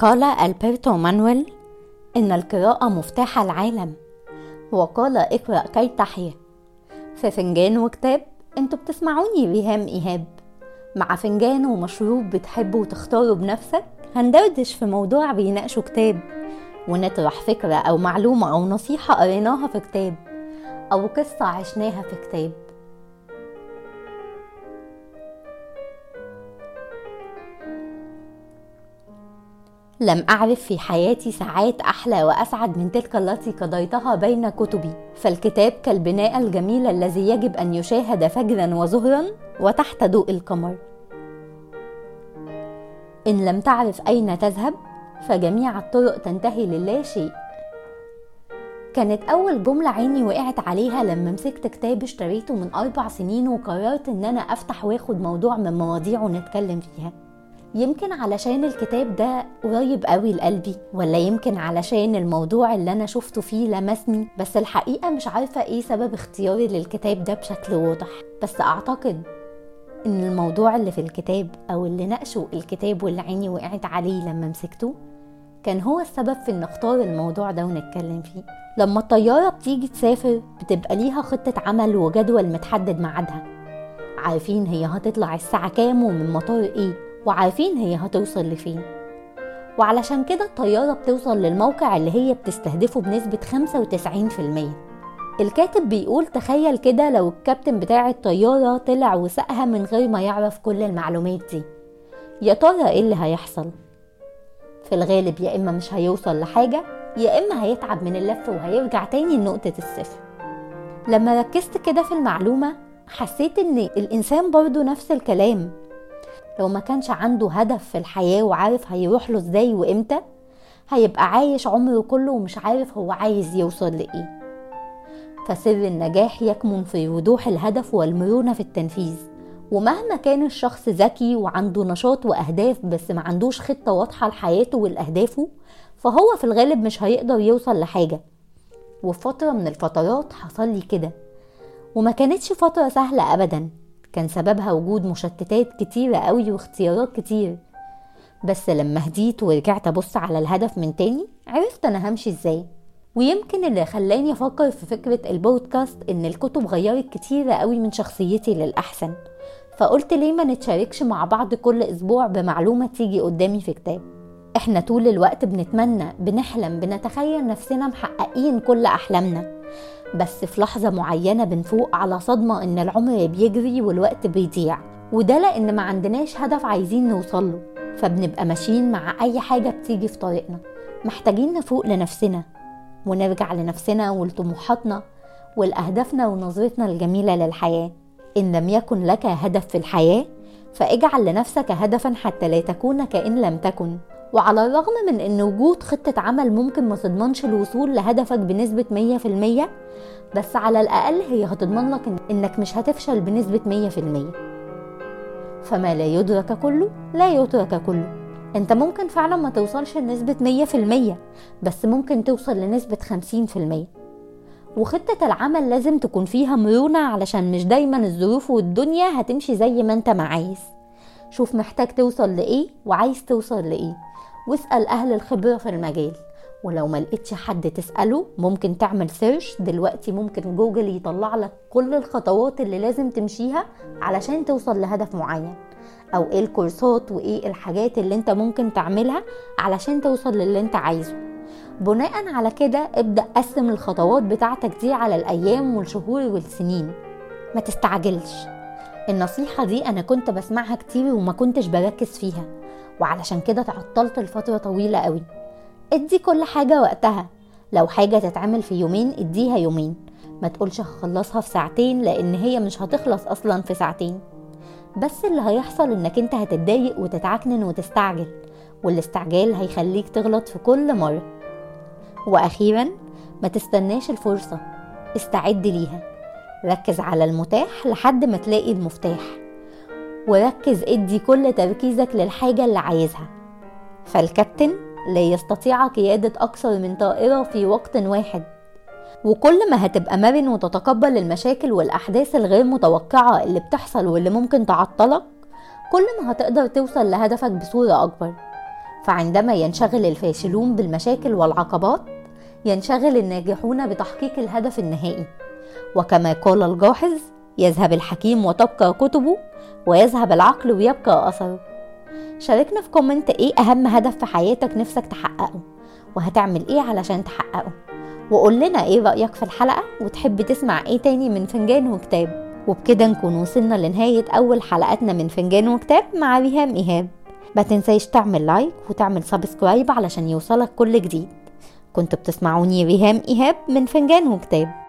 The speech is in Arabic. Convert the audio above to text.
قال ألبرتو مانويل إن القراءة مفتاح العالم. وقال اقرأ كي تحيا في فنجان وكتاب أنتوا بتسمعوني ريهام إيهاب. مع فنجان ومشروب بتحبه وتختاره بنفسك هندردش في موضوع بيناقشه كتاب. ونطرح فكرة أو معلومة أو نصيحة قريناها في كتاب أو قصة عشناها في كتاب. لم أعرف في حياتي ساعات أحلى وأسعد من تلك التي قضيتها بين كتبي. فالكتاب كالبناء الجميل الذي يجب أن يشاهد فجرا وظهرا وتحت ضوء القمر. إن لم تعرف أين تذهب فجميع الطرق تنتهي للا شيء. كانت أول جملة عيني وقعت عليها لما مسكت كتاب اشتريته من أربع سنين وقررت إن أنا أفتح وآخد موضوع من مواضيعه نتكلم فيها. يمكن علشان الكتاب ده قريب قوي لقلبي ولا يمكن علشان الموضوع اللي أنا شفته فيه لمسني بس الحقيقة مش عارفة إيه سبب اختياري للكتاب ده بشكل واضح. بس أعتقد إن الموضوع اللي في الكتاب أو اللي ناقشه الكتاب واللي عيني وقعت عليه لما مسكته كان هو السبب في إن اختار الموضوع ده ونتكلم فيه. لما الطيارة بتيجي تسافر بتبقى ليها خطة عمل وجدول متحدد ميعادها. عارفين هي هتطلع الساعة كام ومن مطار إيه؟ وعارفين هي هتوصل لفين. وعلشان كده الطيارة بتوصل للموقع اللي هي بتستهدفه بنسبة 95% الكاتب بيقول تخيل كده لو الكابتن بتاع الطيارة طلع وسقها من غير ما يعرف كل المعلومات دي. يا ترى إيه اللي هيحصل؟ في الغالب يا إما مش هيوصل لحاجة يا إما هيتعب من اللف وهيرجع تاني لنقطة الصفر. لما ركزت كده في المعلومة حسيت إن الإنسان برضو نفس الكلام. لو ما كانش عنده هدف في الحياة وعارف هيروح له إزاي وإمتى هيبقى عايش عمره كله ومش عارف هو عايز يوصل لإيه. فسر النجاح يكمن في وضوح الهدف والمرونة في التنفيذ. ومهما كان الشخص ذكي وعنده نشاط وأهداف بس ما عندوش خطة واضحة لحياته ولأهدافه فهو في الغالب مش هيقدر يوصل لحاجة. وفي فترة من الفترات حصل لي كده. وما كانتش فترة سهلة أبدا. كان سببها وجود مشتتات كتيرة قوي واختيارات كتير. بس لما هديت ورجعت أبص على الهدف من تاني عرفت أنا همشي إزاي. ويمكن اللي خلاني أفكر في فكرة البودكاست إن الكتب غيرت كتيرة قوي من شخصيتي للأحسن. فقلت ليه ما نتشاركش مع بعض كل أسبوع بمعلومة تيجي قدامي في كتاب. إحنا طول الوقت بنتمنى بنحلم بنتخيل نفسنا محققين كل أحلامنا. بس في لحظة معينة بنفوق على صدمة إن العمر بيجري والوقت بيضيع. وده لأن ما عندناش هدف عايزين نوصله فبنبقى ماشيين مع أي حاجة بتيجي في طريقنا. محتاجين نفوق لنفسنا. ونرجع لنفسنا ولطموحاتنا ولأهدافنا ونظرتنا الجميلة للحياة. إن لم يكن لك هدف في الحياة فاجعل لنفسك هدفا حتى لا تكون كأن لم تكن. وعلى الرغم من إن وجود خطة عمل ممكن ما تضمنش الوصول لهدفك بنسبة 100% بس على الأقل هي هتضمن لك إنك مش هتفشل بنسبة 100% فما لا يدرك كله لا يترك كله. أنت ممكن فعلا ما توصلش لنسبة 100% بس ممكن توصل لنسبة 50% وخطة العمل لازم تكون فيها مرونة علشان مش دايما الظروف والدنيا هتمشي زي ما أنت ما عايز. شوف محتاج توصل لإيه وعايز توصل لإيه. واسأل أهل الخبرة في المجال. ولو ما لقيتش حد تسأله ممكن تعمل search دلوقتي ممكن جوجل يطلع لك كل الخطوات اللي لازم تمشيها علشان توصل لهدف معين. أو إيه الكورسات وإيه الحاجات اللي أنت ممكن تعملها علشان توصل للي أنت عايزه. بناء على كده ابدأ قسم الخطوات بتاعتك دي على الأيام والشهور والسنين. ما تستعجلش. النصيحة دي أنا كنت بسمعها كتير وما كنتش بركز فيها. وعلشان كده تعطلت لفترة طويلة قوي. ادي كل حاجة وقتها. لو حاجة تتعمل في يومين اديها يومين. ما تقولش هخلصها في ساعتين لأن هي مش هتخلص أصلا في ساعتين. بس اللي هيحصل إنك أنت هتتضايق وتتعكنن وتستعجل والاستعجال هيخليك تغلط في كل مرة. وأخيرا ما تستناش الفرصة. استعد ليها. ركز على المتاح لحد ما تلاقي المفتاح وركز ادي كل تركيزك للحاجة اللي عايزها. فالكابتن لا يستطيع قيادة أكثر من طائرة في وقت واحد وكل ما هتبقى مرن وتتقبل المشاكل والأحداث الغير متوقعة اللي بتحصل واللي ممكن تعطلك كل ما هتقدر توصل لهدفك بصورة أكبر. فعندما ينشغل الفاشلون بالمشاكل والعقبات ينشغل الناجحون بتحقيق الهدف النهائي. وكما قال الجاحظ يذهب الحكيم وتبقى كتبه ويذهب العقل ويبقى أثره. شاركنا في كومنت إيه أهم هدف في حياتك نفسك تحققه؟ وهتعمل إيه علشان تحققه؟ وقول لنا إيه رأيك في الحلقة؟ وتحب تسمع إيه تاني من فنجان وكتاب؟ وبكده نكون وصلنا لنهاية أول حلقاتنا من فنجان وكتاب مع ريهام إيهاب. ما تنسيش تعمل like وتعمل subscribe علشان يوصلك كل جديد. كنت بتسمعوني ريهام إيهاب من فنجان وكتاب.